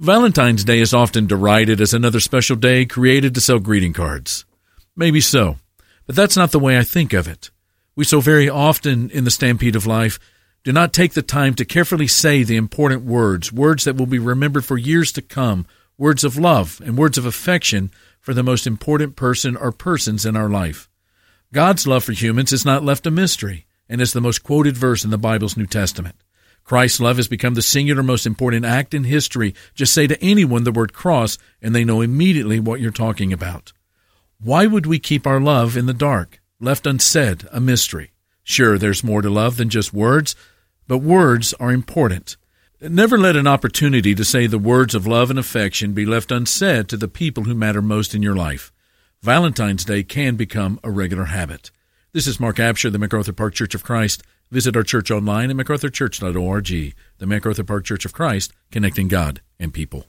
Valentine's Day is often derided as another special day created to sell greeting cards. Maybe so, but that's not the way I think of it. We so very often in the stampede of life do not take the time to carefully say the important words, words that will be remembered for years to come, words of love and words of affection for the most important person or persons in our life. God's love for humans is not left a mystery and is the most quoted verse in the Bible's New Testament. Christ's love has become the singular most important act in history. Just say to anyone the word cross, and they know immediately what you're talking about. Why would we keep our love in the dark, left unsaid, a mystery? Sure, there's more to love than just words, but words are important. Never let an opportunity to say the words of love and affection be left unsaid to the people who matter most in your life. Valentine's Day can become a regular habit. This is Mark Absher, the MacArthur Park Church of Christ. Visit our church online at macarthurchurch.org. The MacArthur Park Church of Christ, connecting God and people.